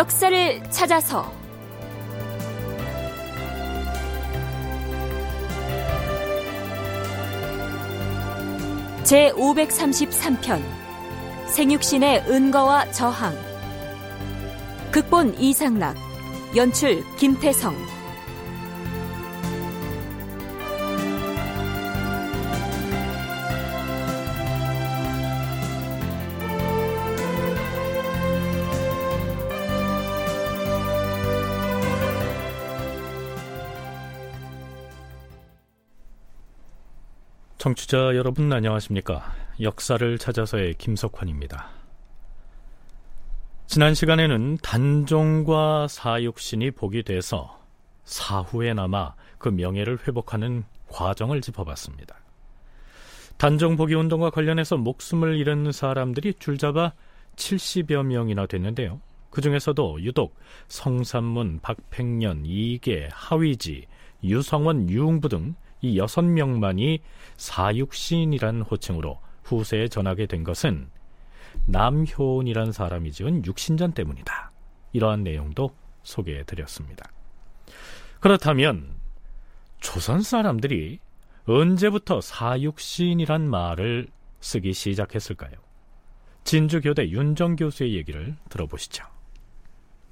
역사를 찾아서. 제 533편 생육신의 은거와 저항. 극본 이상락 연출 김태성 청취자 여러분 안녕하십니까? 역사를 찾아서의 김석환입니다. 지난 시간에는 단종과 사육신이 복이 돼서 사후에나마 그 명예를 회복하는 과정을 짚어봤습니다. 단종 복위 운동과 관련해서 목숨을 잃은 사람들이 줄잡아 70여 명이나 됐는데요. 그 중에서도 유독 성삼문, 박팽년, 이계, 하위지, 유성원, 유웅부 등 이 여섯 명만이 사육신이란 호칭으로 후세에 전하게 된 것은 남효온이란 사람이 지은 육신전 때문이다. 이러한 내용도 소개해 드렸습니다. 그렇다면 조선 사람들이 언제부터 사육신이란 말을 쓰기 시작했을까요? 진주교대 윤정 교수의 얘기를 들어보시죠.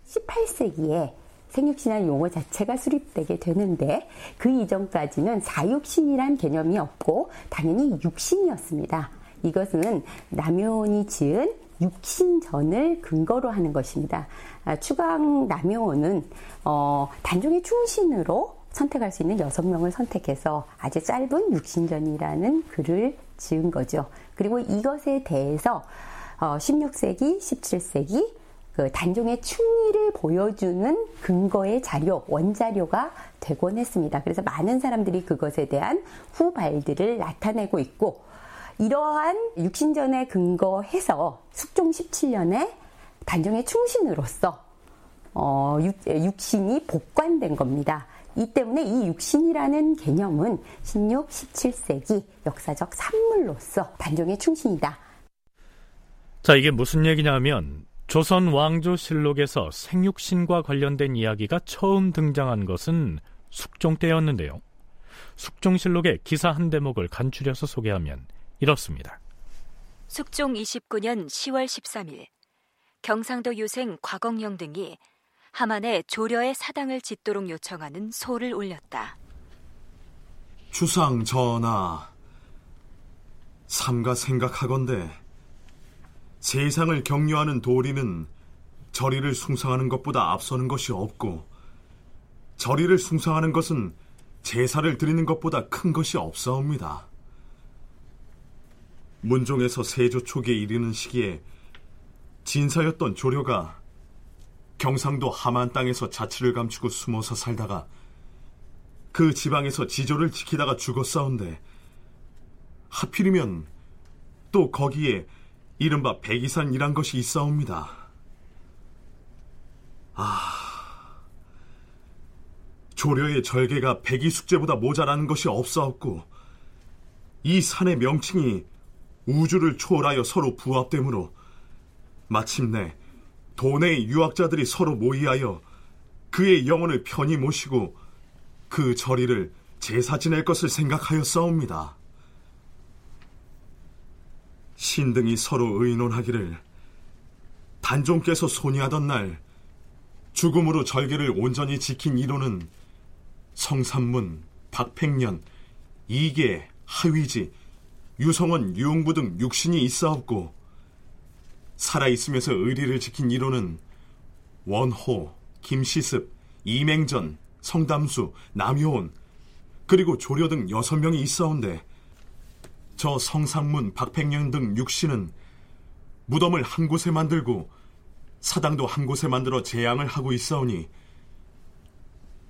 18세기에 생육신이라는 용어 자체가 수립되게 되는데 그 이전까지는 사육신이란 개념이 없고 당연히 육신이었습니다. 이것은 남효원이 지은 육신전을 근거로 하는 것입니다. 아, 추강 남효원은 어, 단종의 충신으로 선택할 수 있는 여섯 명을 선택해서 아주 짧은 육신전이라는 글을 지은 거죠. 그리고 이것에 대해서 어, 16세기, 17세기 그 단종의 충의를 보여주는 근거의 자료, 원자료가 되곤 했습니다. 그래서 많은 사람들이 그것에 대한 후발들을 나타내고 있고, 이러한 육신전에 근거해서 숙종 17년에 단종의 충신으로서 어, 육, 신이 복관된 겁니다. 이 때문에 이 육신이라는 개념은 16, 17세기 역사적 산물로서 단종의 충신이다. 자, 이게 무슨 얘기냐면 조선 왕조실록에서 생육신과 관련된 이야기가 처음 등장한 것은 숙종 때였는데요. 숙종실록의 기사 한 대목을 간추려서 소개하면 이렇습니다. 숙종 29년 10월 13일 경상도 유생 과거영 등이 하만에 조려의 사당을 짓도록 요청하는 소를 올렸다. 주상 전하, 삼가 생각하건대 세상을 격려하는 도리는 절이를 숭상하는 것보다 앞서는 것이 없고 절이를 숭상하는 것은 제사를 드리는 것보다 큰 것이 없사옵니다. 문종에서 세조 초기에 이르는 시기에 진사였던 조료가 경상도 하만 땅에서 자취를 감추고 숨어서 살다가 그 지방에서 지조를 지키다가 죽었사온데 하필이면 또 거기에 이른바 백이산이란 것이 있사옵니다. 아, 조려의 절개가 백이 숙제보다 모자라는 것이 없사옵고 이 산의 명칭이 우주를 초월하여 서로 부합되므로 마침내 도내의 유학자들이 서로 모의하여 그의 영혼을 편히 모시고 그 절이를 제사 지낼 것을 생각하여 싸웁니다. 신등이 서로 의논하기를 단종께서 소니하던 날 죽음으로 절개를 온전히 지킨 이로는 성삼문, 박팽년, 이계, 하위지, 유성원, 유용부 등 육신이 있사옵고 살아있으면서 의리를 지킨 이로는 원호, 김시습, 이맹전, 성담수, 남효온 그리고 조려 등 여섯 명이 있사온데 저 성상문, 박팽령 등 육신은 무덤을 한 곳에 만들고 사당도 한 곳에 만들어 재앙을 하고 있사오니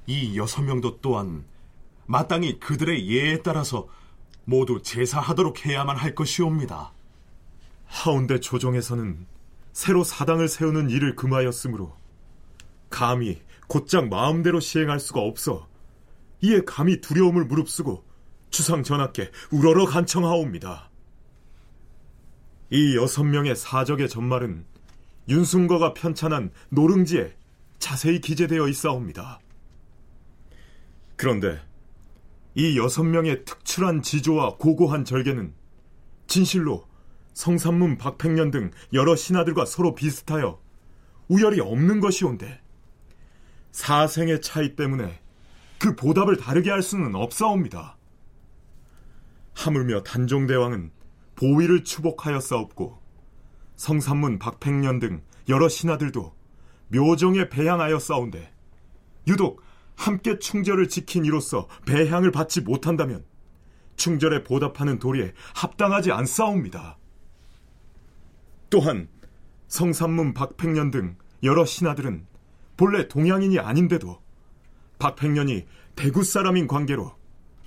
이 여섯 명도 또한 마땅히 그들의 예에 따라서 모두 제사하도록 해야만 할 것이옵니다. 하운데 조정에서는 새로 사당을 세우는 일을 금하였으므로 감히 곧장 마음대로 시행할 수가 없어 이에 감히 두려움을 무릅쓰고 주상 전하께 우러러 간청하옵니다. 이 여섯 명의 사적의 전말은 윤순거가 편찬한 노릉지에 자세히 기재되어 있사옵니다. 그런데 이 여섯 명의 특출한 지조와 고고한 절개는 진실로 성삼문 박팽년 등 여러 신하들과 서로 비슷하여 우열이 없는 것이온데 사생의 차이 때문에 그 보답을 다르게 할 수는 없사옵니다. 하물며 단종대왕은 보위를 추복하였사옵고 성삼문 박팽년 등 여러 신하들도 묘정에 배향하였사온데 유독 함께 충절을 지킨 이로써 배향을 받지 못한다면 충절에 보답하는 도리에 합당하지 않사옵니다. 또한 성삼문 박팽년 등 여러 신하들은 본래 동양인이 아닌데도 박팽년이 대구 사람인 관계로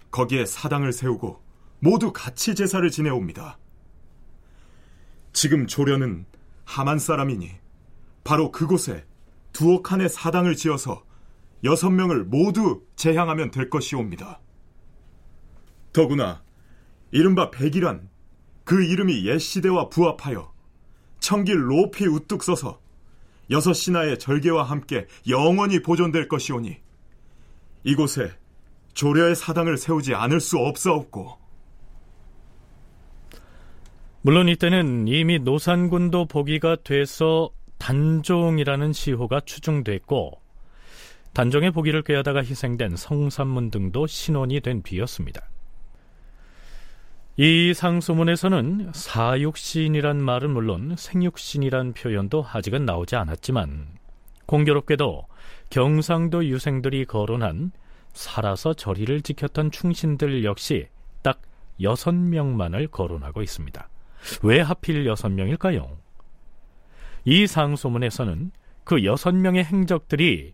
거기에 사당을 세우고 모두 같이 제사를 지내옵니다. 지금 조련은 하만 사람이니 바로 그곳에 두어 칸의 사당을 지어서 여섯 명을 모두 재향하면 될 것이옵니다. 더구나 이른바 백이란 그 이름이 옛 시대와 부합하여 청길 높이 우뚝 서서 여섯 신하의 절개와 함께 영원히 보존될 것이오니 이곳에 조려의 사당을 세우지 않을 수 없사옵고 물론 이때는 이미 노산군도 보기가 돼서 단종이라는 시호가 추중됐고 단종의 보기를 꾀하다가 희생된 성산문 등도 신원이 된 비였습니다. 이 상소문에서는 사육신이란 말은 물론 생육신이란 표현도 아직은 나오지 않았지만 공교롭게도 경상도 유생들이 거론한 살아서 절의를 지켰던 충신들 역시 딱 여섯 명만을 거론하고 있습니다. 왜 하필 여섯 명일까요? 이 상소문에서는 그 여섯 명의 행적들이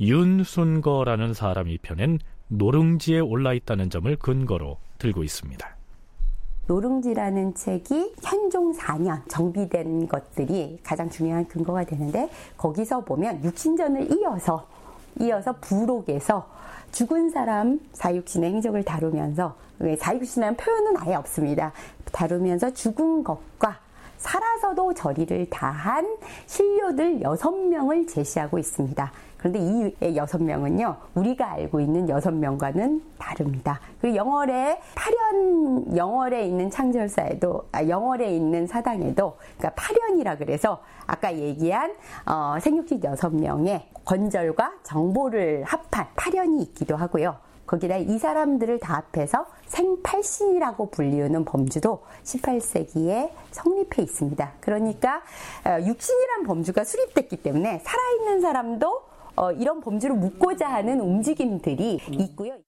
윤순거라는 사람이 펴낸 노릉지에 올라 있다는 점을 근거로 들고 있습니다. 노릉지라는 책이 현종 4년 정비된 것들이 가장 중요한 근거가 되는데 거기서 보면 육신전을 이어서 이어서 부록에서 죽은 사람 사육신의 행적을 다루면서 사육신이라는 표현은 아예 없습니다. 다루면서 죽은 것과 살아서도 절의를 다한 신료들 6명을 제시하고 있습니다. 그런데 이 여섯 명은요, 우리가 알고 있는 여섯 명과는 다릅니다. 그리고 영월에 8년 영월에 있는 창절사에도, 아, 영월에 있는 사당에도, 그러니까 8년이라 그래서 아까 얘기한 어, 생육직 여섯 명의 건절과 정보를 합한 8년이 있기도 하고요. 거기다 이 사람들을 다 합해서 생팔신이라고 불리우는 범주도 18세기에 성립해 있습니다. 그러니까 어, 육신이란 범주가 수립됐기 때문에 살아있는 사람도 어, 이런 범주를 묻고자 하는 움직임들이 있고요.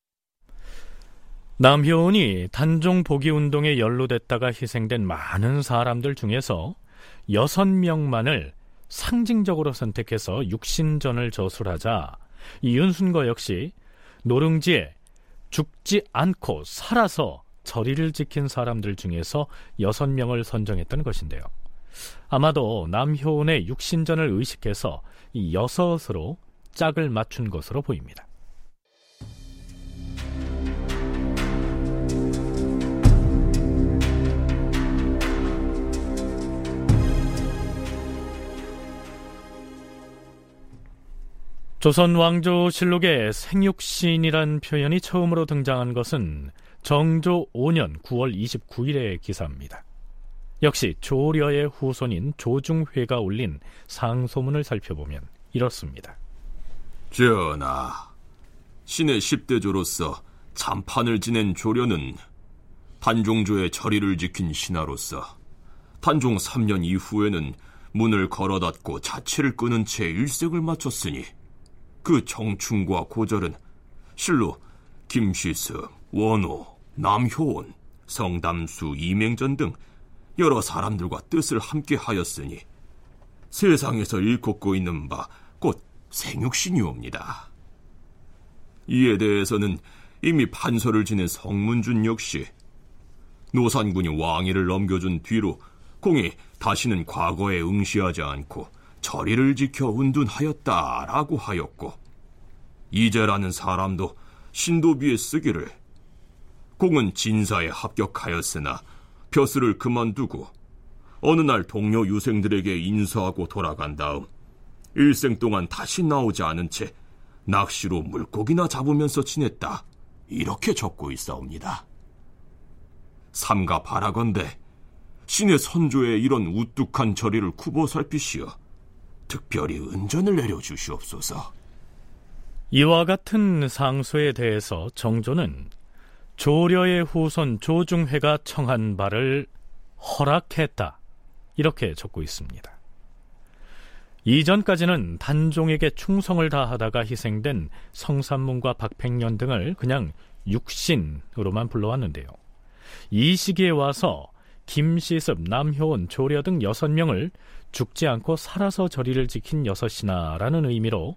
남효은이 단종 보기 운동에 연루됐다가 희생된 많은 사람들 중에서 여섯 명만을 상징적으로 선택해서 육신전을 저술하자 이윤순거 역시 노릉지에 죽지 않고 살아서 절의를 지킨 사람들 중에서 여섯 명을 선정했던 것인데요. 아마도 남효은의 육신전을 의식해서 이 여섯으로 짝을 맞춘 것으로 보입니다. 조선 왕조실록에 생육신이란 표현이 처음으로 등장한 것은 정조 5년 9월 29일의 기사입니다. 역시 조려의 후손인 조중회가 올린 상소문을 살펴보면 이렇습니다. 전하, 신의 10대조로서 참판을 지낸 조려는 단종조의 절의를 지킨 신하로서 단종 3년 이후에는 문을 걸어 닫고 자취를 끊은 채 일색을 마쳤으니 그 정충과 고절은 실로 김시승, 원호, 남효원, 성담수, 이맹전 등 여러 사람들과 뜻을 함께 하였으니 세상에서 일컫고 있는 바 곧 생육신이옵니다. 이에 대해서는 이미 판서를 지낸 성문준 역시 노산군이 왕위를 넘겨준 뒤로 공이 다시는 과거에 응시하지 않고 절의를 지켜 운둔하였다라고 하였고 이제라는 사람도 신도비에 쓰기를 공은 진사에 합격하였으나 벼슬을 그만두고 어느 날 동료 유생들에게 인사하고 돌아간 다음 일생 동안 다시 나오지 않은 채 낚시로 물고기나 잡으면서 지냈다. 이렇게 적고 있사옵니다. 삼가 바라건대 신의 선조의 이런 우뚝한 저리를 쿠보 살피시어 특별히 은전을 내려주시옵소서. 이와 같은 상소에 대해서 정조는 조려의 후손 조중회가 청한 바를 허락했다. 이렇게 적고 있습니다. 이전까지는 단종에게 충성을 다하다가 희생된 성삼문과 박팽년 등을 그냥 육신으로만 불러왔는데요. 이 시기에 와서 김시습, 남효원, 조려 등 여섯 명을 죽지 않고 살아서 저리를 지킨 여섯이나라는 의미로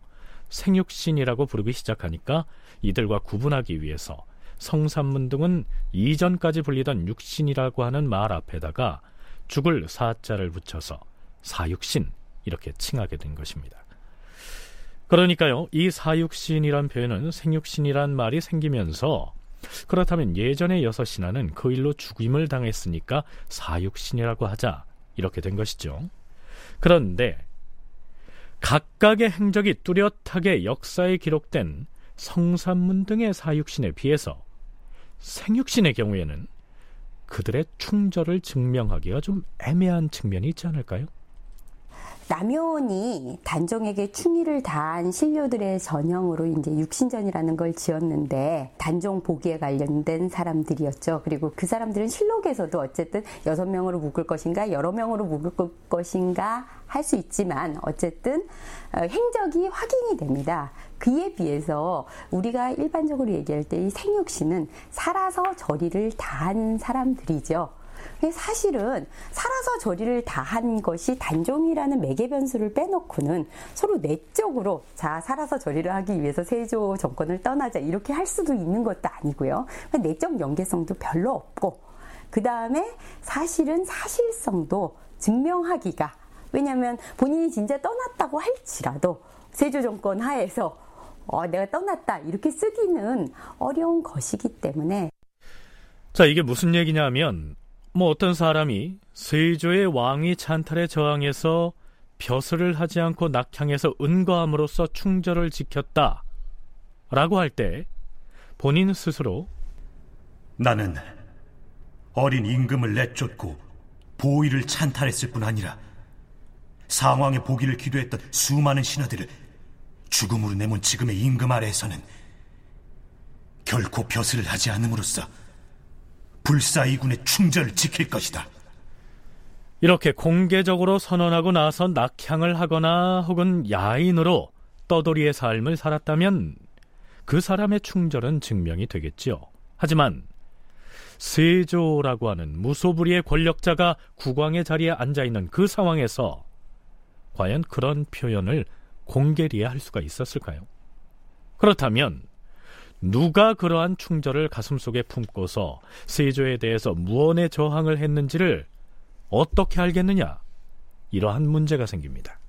생육신이라고 부르기 시작하니까 이들과 구분하기 위해서 성삼문 등은 이전까지 불리던 육신이라고 하는 말 앞에다가 죽을 사자를 붙여서 사육신 이렇게 칭하게 된 것입니다. 그러니까요, 이 사육신이란 표현은 생육신이란 말이 생기면서 그렇다면 예전의 여섯 신하는 그 일로 죽임을 당했으니까 사육신이라고 하자 이렇게 된 것이죠. 그런데 각각의 행적이 뚜렷하게 역사에 기록된 성산문 등의 사육신에 비해서 생육신의 경우에는 그들의 충절을 증명하기가 좀 애매한 측면이 있지 않을까요? 남효원이 단종에게 충의를 다한 신료들의 전형으로 이제 육신전이라는 걸 지었는데 단종 보기에 관련된 사람들이었죠. 그리고 그 사람들은 실록에서도 어쨌든 여섯 명으로 묶을 것인가 여러 명으로 묶을 것인가 할 수 있지만 어쨌든 어, 행적이 확인이 됩니다. 그에 비해서 우리가 일반적으로 얘기할 때 이 생육신은 살아서 저리를 다한 사람들이죠. 사실은 살아서 저리를 다 한 것이 단종이라는 매개 변수를 빼놓고는 서로 내적으로 자 살아서 저리를 하기 위해서 세조 정권을 떠나자 이렇게 할 수도 있는 것도 아니고요. 내적 연계성도 별로 없고 그 다음에 사실은 사실성도 증명하기가 왜냐하면 본인이 진짜 떠났다고 할지라도 세조 정권 하에서 어, 내가 떠났다 이렇게 쓰기는 어려운 것이기 때문에 자 이게 무슨 얘기냐면 뭐 어떤 사람이 세조의 왕위 찬탈에 저항해서 벼슬을 하지 않고 낙향해서 은거함으로써 충절을 지켰다. 라고 할 때 본인 스스로 나는 어린 임금을 내쫓고 보위를 찬탈했을 뿐 아니라 상왕의 보기를 기도했던 수많은 신하들을 죽음으로 내몬 지금의 임금 아래에서는 결코 벼슬을 하지 않음으로써 불사이군의 충절을 지킬 것이다. 이렇게 공개적으로 선언하고 나서 낙향을 하거나 혹은 야인으로 떠돌이의 삶을 살았다면 그 사람의 충절은 증명이 되겠지요. 하지만 세조라고 하는 무소불위의 권력자가 국왕의 자리에 앉아 있는 그 상황에서 과연 그런 표현을 공개리에 할 수가 있었을까요? 그렇다면 누가 그러한 충절을 가슴속에 품고서 세조에 대해서 무언의 저항을 했는지를 어떻게 알겠느냐? 이러한 문제가 생깁니다.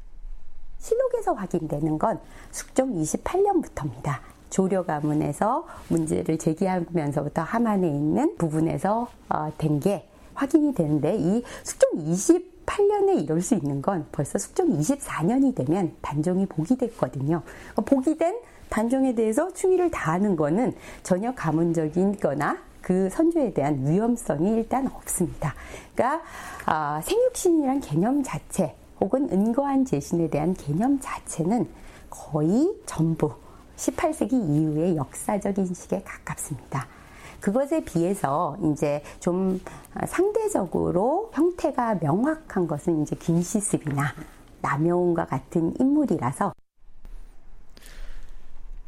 실록에서 확인되는 건 숙종 28년부터입니다. 조려 가문에서 문제를 제기하면서부터 함안에 있는 부분에서 어, 된게 확인이 되는데 이 숙종 28년에 이럴 수 있는 건 벌써 숙종 24년이 되면 단종이 복이 됐거든요. 복이 된 단종에 대해서 충의를 다하는 것은 전혀 가문적인 거나 그 선조에 대한 위험성이 일단 없습니다. 그러니까 아, 생육신이란 개념 자체 혹은 은거한 제신에 대한 개념 자체는 거의 전부 18세기 이후의 역사적 인식에 가깝습니다. 그것에 비해서 이제 좀 상대적으로 형태가 명확한 것은 이제 김시습이나 남여운과 같은 인물이라서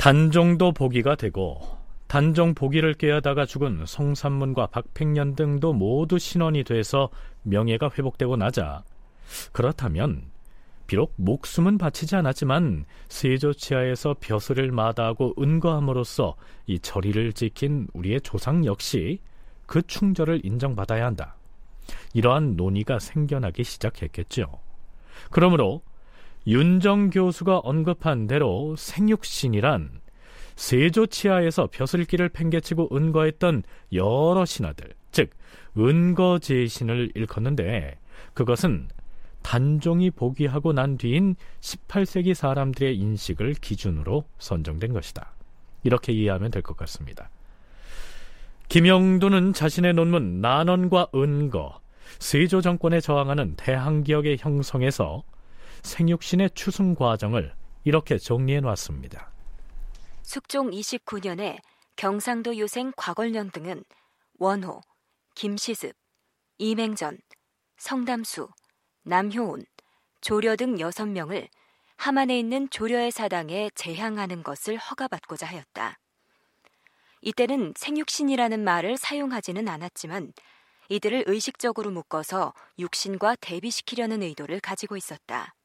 단종도 보기가 되고 단종 보기를 깨하다가 죽은 성삼문과 박팽년 등도 모두 신원이 돼서 명예가 회복되고 나자 그렇다면 비록 목숨은 바치지 않았지만 세조 치하에서 벼슬을 마다하고 은거함으로써 이 절의를 지킨 우리의 조상 역시 그 충절을 인정받아야 한다. 이러한 논의가 생겨나기 시작했겠죠. 그러므로 윤정 교수가 언급한 대로 생육신이란 세조 치하에서 벼슬길을 팽개치고 은거했던 여러 신하들, 즉 은거제신을 일컫는데 그것은 단종이 복위하고 난 뒤인 18세기 사람들의 인식을 기준으로 선정된 것이다. 이렇게 이해하면 될 것 같습니다. 김영도는 자신의 논문 난원과 은거, 세조 정권에 저항하는 대항기역의 형성에서 생육신의 추승 과정을 이렇게 정리해 놨습니다. 숙종 29년에 경상도 요생 곽월년 등은 원호, 김시습, 이맹전, 성담수, 남효온, 조려 등 6명을 함안에 있는 조려의 사당에 재향하는 것을 허가받고자 하였다. 이때는 생육신이라는 말을 사용하지는 않았지만 이들을 의식적으로 묶어서 육신과 대비시키려는 의도를 가지고 있었다.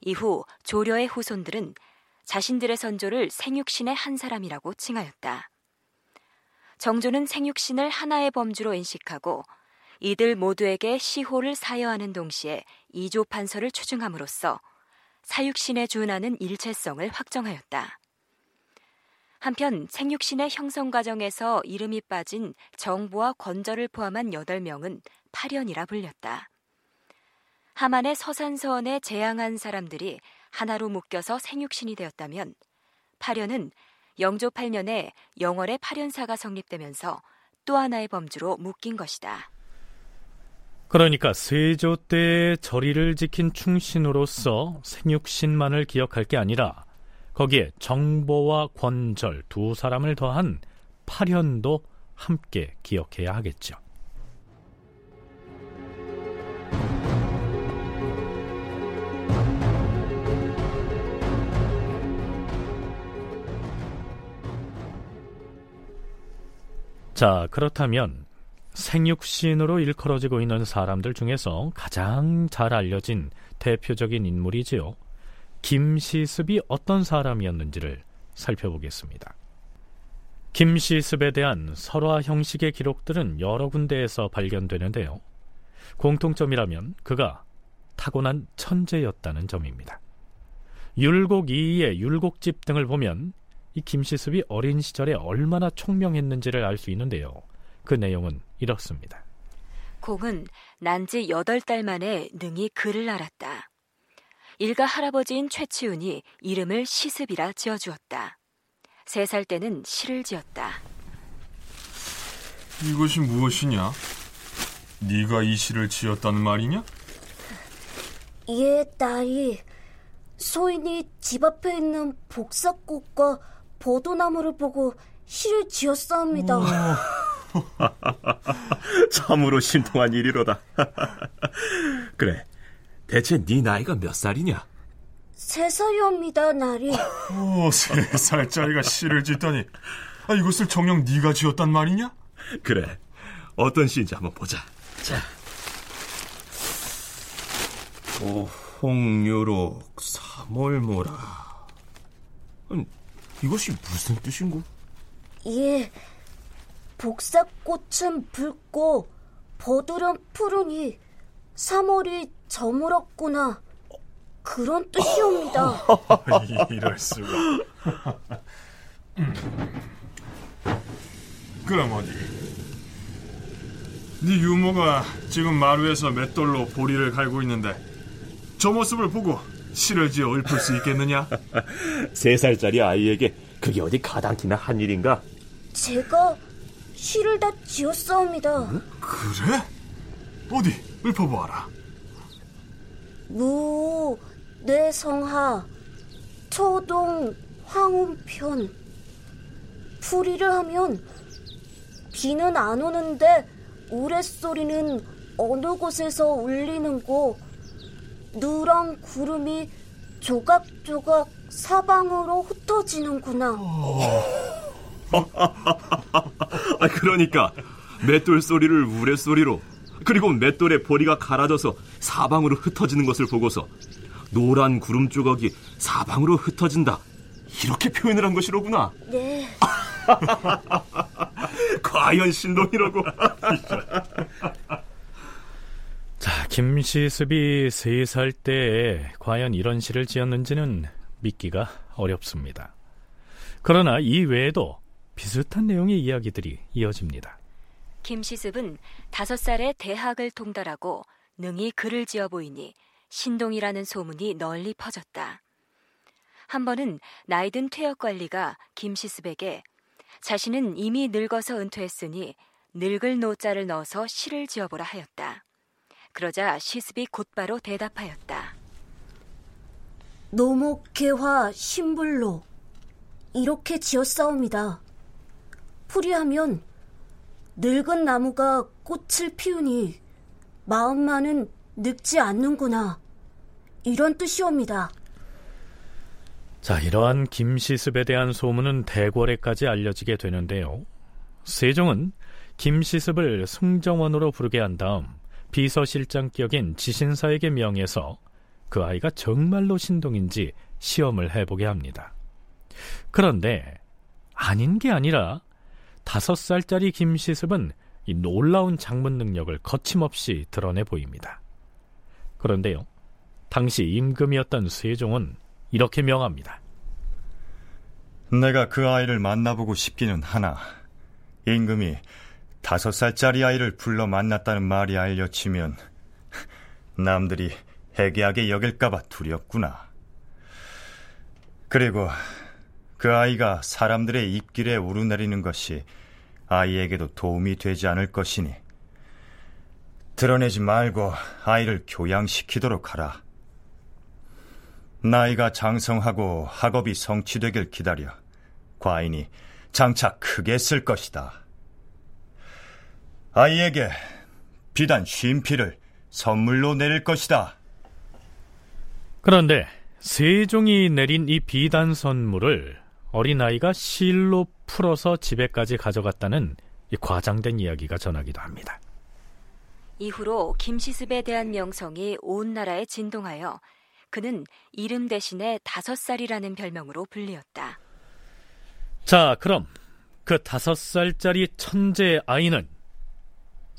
이후 조려의 후손들은 자신들의 선조를 생육신의 한 사람이라고 칭하였다. 정조는 생육신을 하나의 범주로 인식하고 이들 모두에게 시호를 사여하는 동시에 이조 판서를 추증함으로써 사육신에 준하는 일체성을 확정하였다. 한편 생육신의 형성 과정에서 이름이 빠진 정부와 권절을 포함한 8명은 파련이라 불렸다. 하만의 서산서원에 재앙한 사람들이 하나로 묶여서 생육신이 되었다면 파련은 영조 8년에 영월의 파련사가 성립되면서 또 하나의 범주로 묶인 것이다. 그러니까 세조 때의 절의를 지킨 충신으로서 생육신만을 기억할 게 아니라 거기에 정보와 권절 두 사람을 더한 파련도 함께 기억해야 하겠죠. 자, 그렇다면 생육신으로 일컬어지고 있는 사람들 중에서 가장 잘 알려진 대표적인 인물이지요. 김시습이 어떤 사람이었는지를 살펴보겠습니다. 김시습에 대한 설화 형식의 기록들은 여러 군데에서 발견되는데요. 공통점이라면 그가 타고난 천재였다는 점입니다. 율곡 이의 율곡집 등을 보면 이 김시습이 어린 시절에 얼마나 총명했는지를 알 수 있는데요. 그 내용은 이렇습니다. 공은 난지 8달 만에 능히 글을 알았다. 일가 할아버지인 최치훈이 이름을 시습이라 지어주었다. 세 살 때는 시를 지었다. 이것이 무엇이냐? 네가 이 시를 지었다는 말이냐? 예, 딸이 소인이 집 앞에 있는 복사꽃과 버도나무를 보고 시를 지었사옵니다. 참으로 신통한 일이로다. 그래, 대체 네 나이가 몇 살이냐? 세 살이옵니다, 날이. 오, 세 살짜리가 시를 짓다니. 아, 이것을 정녕 네가 지었단 말이냐? 그래, 어떤 시인지 한번 보자. 자, 홍유록 삼월모라. 이것이 무슨 뜻인고? 예, 복사꽃은 붉고 버들은 푸르니 3월이 저물었구나. 그런 뜻이옵니다. 이럴 수가. 그럼 어디? 네 유모가 지금 마루에서 맷돌로 보리를 갈고 있는데 저 모습을 보고 시를 지어 읊을 수 있겠느냐? 세 살짜리 아이에게 그게 어디 가당키나 한 일인가? 제가 시를 다 지었사옵니다. 그래? 어디 읊어보아라. 무, 뇌성하, 초동, 황운편. 풀이를 하면 비는 안 오는데 우레소리는 어느 곳에서 울리는고 누런 구름이 조각조각 사방으로 흩어지는구나. 아, 그러니까 맷돌 소리를 우레 소리로 그리고 맷돌에 보리가 갈아져서 사방으로 흩어지는 것을 보고서 노란 구름 조각이 사방으로 흩어진다. 이렇게 표현을 한 것이로구나. 네. 과연 신동이라고. 자, 김시습이 세살 때에 과연 이런 시를 지었는지는 믿기가 어렵습니다. 그러나 이 외에도 비슷한 내용의 이야기들이 이어집니다. 김시습은 다섯 살에 대학을 통달하고 능히 글을 지어 보이니 신동이라는 소문이 널리 퍼졌다. 한 번은 나이든 퇴역 관리가 김시습에게 자신은 이미 늙어서 은퇴했으니 늙을 노자를 넣어서 시를 지어보라 하였다. 그러자 시습이 곧바로 대답하였다. 노목개화 신불로 이렇게 지었사옵니다. 풀이하면 늙은 나무가 꽃을 피우니 마음만은 늙지 않는구나. 이런 뜻이옵니다. 자, 이러한 김시습에 대한 소문은 대궐에까지 알려지게 되는데요. 세종은 김시습을 승정원으로 부르게 한 다음 비서실장격인 지신사에게 명해서 그 아이가 정말로 신동인지 시험을 해보게 합니다. 그런데 아닌 게 아니라 다섯 살짜리 김시습은 이 놀라운 장문 능력을 거침없이 드러내 보입니다. 그런데요, 당시 임금이었던 세종은 이렇게 명합니다. 내가 그 아이를 만나보고 싶기는 하나 임금이 다섯 살짜리 아이를 불러 만났다는 말이 알려지면 남들이 해괴하게 여길까봐 두렵구나. 그리고 그 아이가 사람들의 입길에 우르내리는 것이 아이에게도 도움이 되지 않을 것이니 드러내지 말고 아이를 교양시키도록 하라. 나이가 장성하고 학업이 성취되길 기다려 과인이 장차 크게 쓸 것이다. 아이에게 비단 쉼피를 선물로 내릴 것이다. 그런데 세종이 내린 이 비단 선물을 어린아이가 실로 풀어서 집에까지 가져갔다는 이 과장된 이야기가 전하기도 합니다. 이후로 김시습에 대한 명성이 온 나라에 진동하여 그는 이름 대신에 다섯 살이라는 별명으로 불리었다. 자, 그럼 그 다섯 살짜리 천재 아이는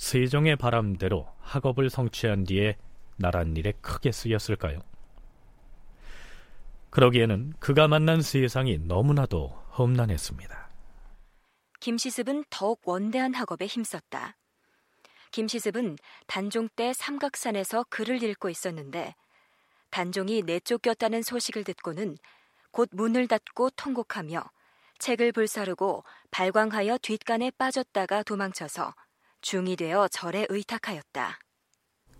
세종의 바람대로 학업을 성취한 뒤에 나란 일에 크게 쓰였을까요? 그러기에는 그가 만난 세상이 너무나도 험난했습니다. 김시습은 더욱 원대한 학업에 힘썼다. 김시습은 단종 때 삼각산에서 글을 읽고 있었는데 단종이 내쫓겼다는 소식을 듣고는 곧 문을 닫고 통곡하며 책을 불사르고 발광하여 뒷간에 빠졌다가 도망쳐서 중이 되어 절에 의탁하였다.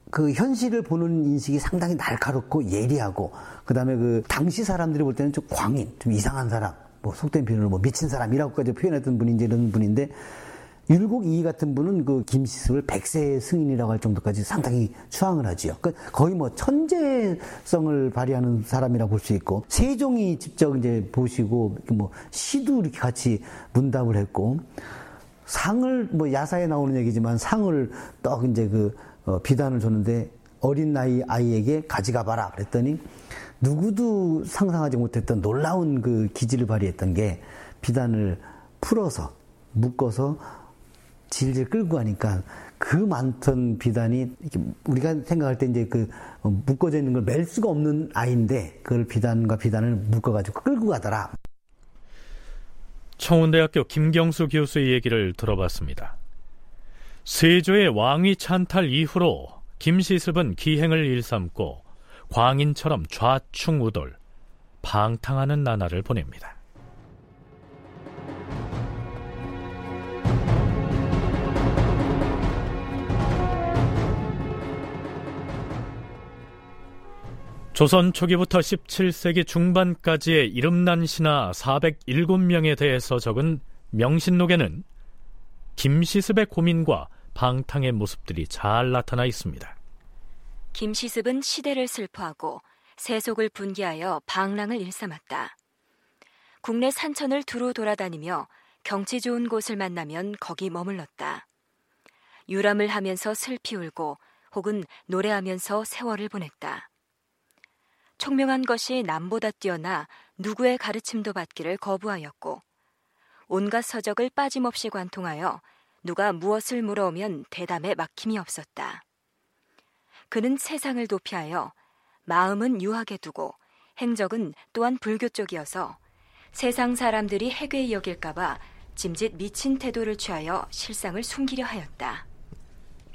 그 현실을 보는 인식이 상당히 날카롭고 예리하고 그다음에 그 당시 사람들이 볼 때는 좀 광인, 좀 이상한 사람, 뭐 속된 비유로 뭐 미친 사람이라고까지 표현했던 이제 이런 분인데 율곡 이이 같은 분은 그 김시습을 백세 승인이라고 할 정도까지 상당히 추앙을 하지요. 그 거의 뭐 천재성을 발휘하는 사람이라고 볼 수 있고 세종이 직접 이제 보시고 뭐 시도 이렇게 같이 문답을 했고 상을 뭐 야사에 나오는 얘기지만 상을 떡 이제 그 어, 비단을 줬는데 어린 나이 아이에게 가져가 봐라 그랬더니 누구도 상상하지 못했던 놀라운 그 기질을 발휘했던 게 비단을 풀어서 묶어서 질질 끌고 가니까 그 많던 비단이 우리가 생각할 때 이제 그 어, 묶어져 있는 걸 멜 수가 없는 아이인데 그걸 비단과 비단을 묶어가지고 끌고 가더라. 청운대학교 김경수 교수의 얘기를 들어봤습니다. 세조의 왕위 찬탈 이후로 김시습은 기행을 일삼고 광인처럼 좌충우돌, 방탕하는 나날을 보냅니다. 조선 초기부터 17세기 중반까지의 이름난 신하 407명에 대해서 적은 명신록에는 김시습의 고민과 방탕의 모습들이 잘 나타나 있습니다. 김시습은 시대를 슬퍼하고 세속을 분기하여 방랑을 일삼았다. 국내 산천을 두루 돌아다니며 경치 좋은 곳을 만나면 거기 머물렀다. 유람을 하면서 슬피 울고 혹은 노래하면서 세월을 보냈다. 총명한 것이 남보다 뛰어나 누구의 가르침도 받기를 거부하였고 온갖 서적을 빠짐없이 관통하여 누가 무엇을 물어오면 대담에 막힘이 없었다. 그는 세상을 도피하여 마음은 유하게 두고 행적은 또한 불교 쪽이어서 세상 사람들이 해괴히 여길까봐 짐짓 미친 태도를 취하여 실상을 숨기려 하였다.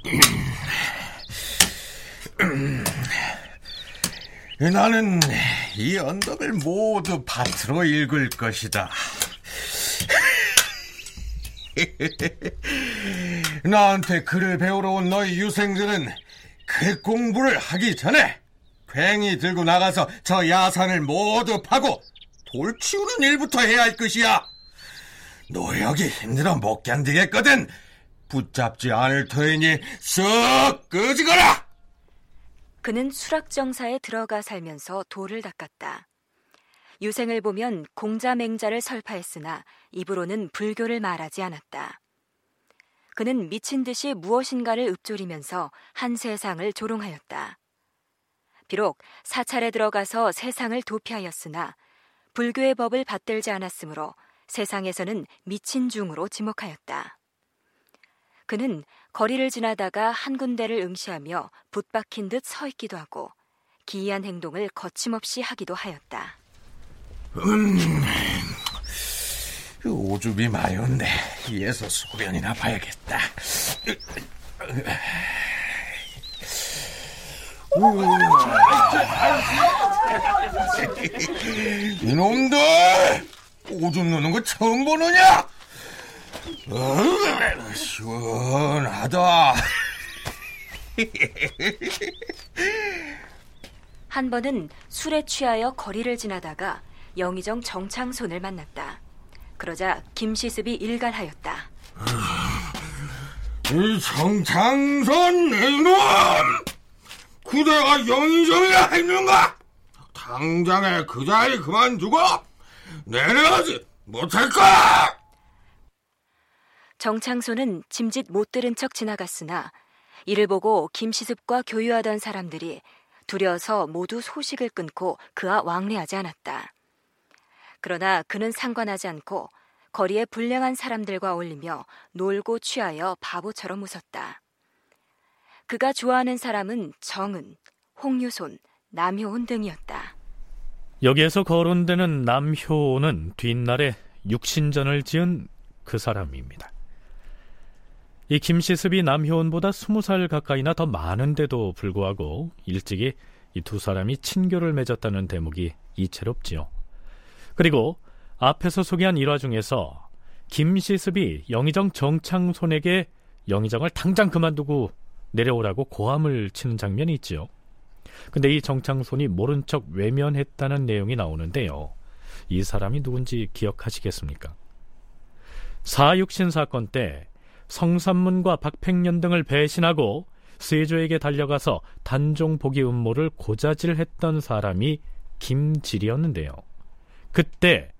나는 이 언덕을 모두 밭으로 읽을 것이다. 나한테 글을 배우러 온 너희 유생들은 그 공부를 하기 전에 괭이 들고 나가서 저 야산을 모두 파고 돌 치우는 일부터 해야 할 것이야. 노역이 힘들어 못 견디겠거든. 붙잡지 않을 터이니 쓱 끄지거라! 그는 수락정사에 들어가 살면서 돌을 닦았다. 유생을 보면 공자맹자를 설파했으나 입으로는 불교를 말하지 않았다. 그는 미친 듯이 무엇인가를 읊조리면서 한 세상을 조롱하였다. 비록 사찰에 들어가서 세상을 도피하였으나 불교의 법을 받들지 않았으므로 세상에서는 미친 중으로 지목하였다. 그는 거리를 지나다가 한 군데를 응시하며 붙박힌 듯 서 있기도 하고 기이한 행동을 거침없이 하기도 하였다. 음, 오줌이 마려운데 이에서 소변이나 봐야겠다. 이놈들! 오줌 누는 거 처음 보느냐? 어, 시원하다. 한 번은 술에 취하여 거리를 지나다가 영의정 정창손을 만났다. 그러자 김시습이 일갈하였다. 이 정창손 이놈! 그대가 영의정이라 했는가? 당장에 그 자리 그만두고 내려가지 못할까? 정창손은 짐짓 못 들은 척 지나갔으나 이를 보고 김시습과 교유하던 사람들이 두려서 모두 소식을 끊고 그와 왕래하지 않았다. 그러나 그는 상관하지 않고 거리에 불량한 사람들과 어울리며 놀고 취하여 바보처럼 웃었다. 그가 좋아하는 사람은 정은, 홍유손, 남효온 등이었다. 여기에서 거론되는 남효온은 뒷날에 육신전을 지은 그 사람입니다. 이 김시습이 남효원보다 스무 살 가까이나 더 많은데도 불구하고 일찍이 이 두 사람이 친교를 맺었다는 대목이 이채롭지요. 그리고 앞에서 소개한 일화 중에서 김시습이 영의정 정창손에게 영의정을 당장 그만두고 내려오라고 고함을 치는 장면이 있지요. 근데 이 정창손이 모른 척 외면했다는 내용이 나오는데요. 이 사람이 누군지 기억하시겠습니까? 사육신 사건 때 성삼문과 박팽년 등을 배신하고 세조에게 달려가서 단종 복위 음모를 고자질했던 사람이 김질이었는데요. 그때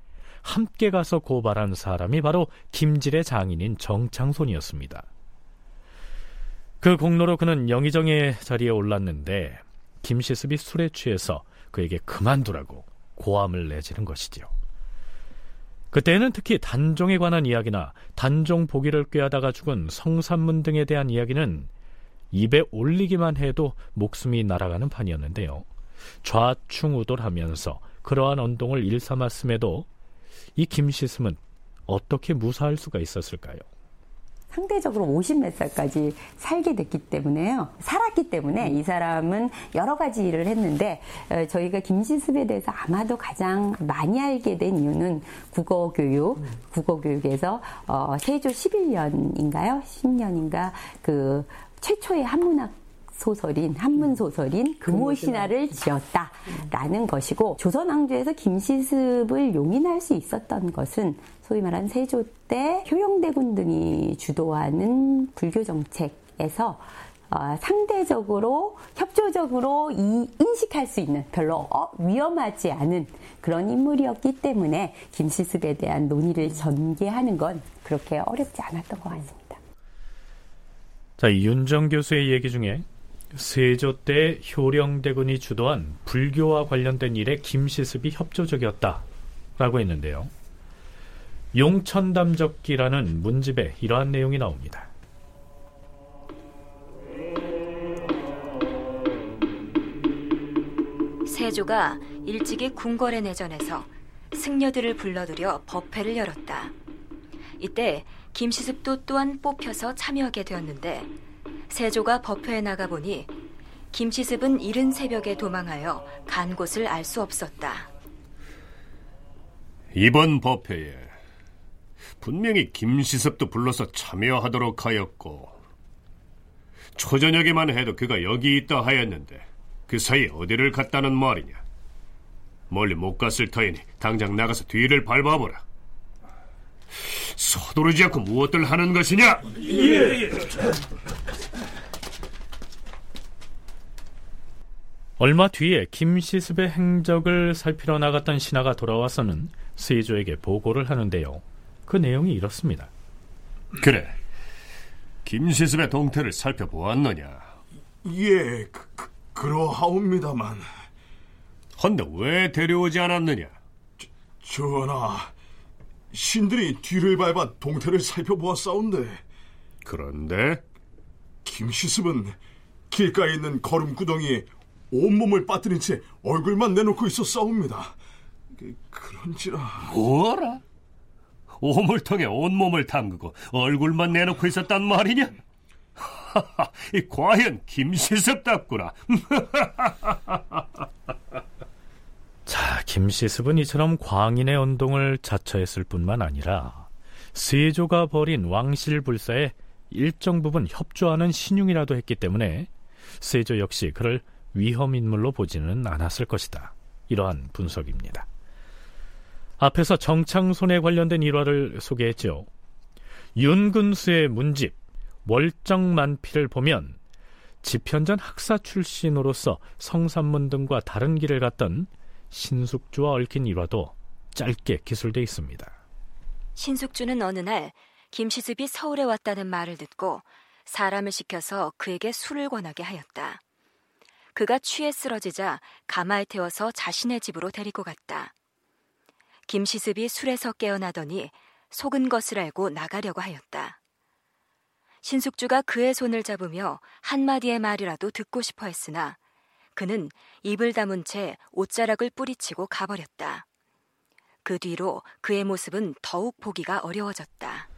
함께 가서 고발한 사람이 바로 김질의 장인인 정창손이었습니다. 그 공로로 그는 영의정의 자리에 올랐는데 김시습이 술에 취해서 그에게 그만두라고 고함을 내지는 것이지요. 그때는 특히 단종에 관한 이야기나 단종 보기를 꾀하다가 죽은 성산문 등에 대한 이야기는 입에 올리기만 해도 목숨이 날아가는 판이었는데요. 좌충우돌하면서 그러한 언동을 일삼았음에도 이 김시슴은 어떻게 무사할 수가 있었을까요? 상대적으로 50몇 살까지 살게 됐기 때문에요. 살았기 때문에 이 사람은 여러 가지 일을 했는데 어, 저희가 김시습에 대해서 아마도 가장 많이 알게 된 이유는 국어 교육, 국어 교육에서 어, 세조 11년인가요? 10년인가 그 최초의 한문학 소설인 한문 소설인 금오신화를 지었다라는 것이고 조선 왕조에서 김시습을 용인할 수 있었던 것은 소위 말하는 세조 때 효영대군 등이 주도하는 불교 정책에서 어, 상대적으로 협조적으로 이, 인식할 수 있는 별로 어, 위험하지 않은 그런 인물이었기 때문에 김시습에 대한 논의를 전개하는 건 그렇게 어렵지 않았던 것 같습니다. 자, 윤정 교수의 얘기 중에 세조 때 효령대군이 주도한 불교와 관련된 일에 김시습이 협조적이었다라고 했는데요. 용천담적기라는 문집에 이러한 내용이 나옵니다. 세조가 일찍이 궁궐에 내전해서 승려들을 불러들여 법회를 열었다. 이때 김시습도 또한 뽑혀서 참여하게 되었는데 세조가 법회에 나가보니 김시습은 이른 새벽에 도망하여 간 곳을 알 수 없었다. 이번 법회에 분명히 김시습도 불러서 참여하도록 하였고 초저녁에만 해도 그가 여기 있다 하였는데 그 사이에 어디를 갔다는 말이냐 멀리 못 갔을 터이니 당장 나가서 뒤를 밟아보라 서두르지 않고 무엇들 하는 것이냐 예. 얼마 뒤에 김시습의 행적을 살피러 나갔던 신하가 돌아와서는 세조에게 보고를 하는데요. 그 내용이 이렇습니다. 그래. 김시습의 동태를 살펴보았느냐? 예, 그, 그, 그러하옵니다만. 헌데 왜 데려오지 않았느냐? 저, 전하, 신들이 뒤를 밟아 동태를 살펴보았사온데. 그런데? 김시습은 길가에 있는 거름구덩이에 온몸을 빠뜨린 채 얼굴만 내놓고 있었사옵니다. 그, 그런지라. 뭐라? 오물통에 온몸을 담그고 얼굴만 내놓고 있었단 말이냐? 이 과연 김시습답구나. 자, 김시습은 이처럼 광인의 언동을 자처했을 뿐만 아니라 세조가 벌인 왕실 불사에 일정 부분 협조하는 신용이라도 했기 때문에 세조 역시 그를 위험 인물로 보지는 않았을 것이다. 이러한 분석입니다. 앞에서 정창손에 관련된 일화를 소개했죠. 윤근수의 문집 월정만피를 보면 집현전 학사 출신으로서 성산문 등과 다른 길을 갔던 신숙주와 얽힌 일화도 짧게 기술돼 있습니다. 신숙주는 어느 날 김시습이 서울에 왔다는 말을 듣고 사람을 시켜서 그에게 술을 권하게 하였다. 그가 취해 쓰러지자 가마에 태워서 자신의 집으로 데리고 갔다. 김시습이 술에서 깨어나더니 속은 것을 알고 나가려고 하였다. 신숙주가 그의 손을 잡으며 한마디의 말이라도 듣고 싶어 했으나 그는 입을 다문 채 옷자락을 뿌리치고 가버렸다. 그 뒤로 그의 모습은 더욱 보기가 어려워졌다.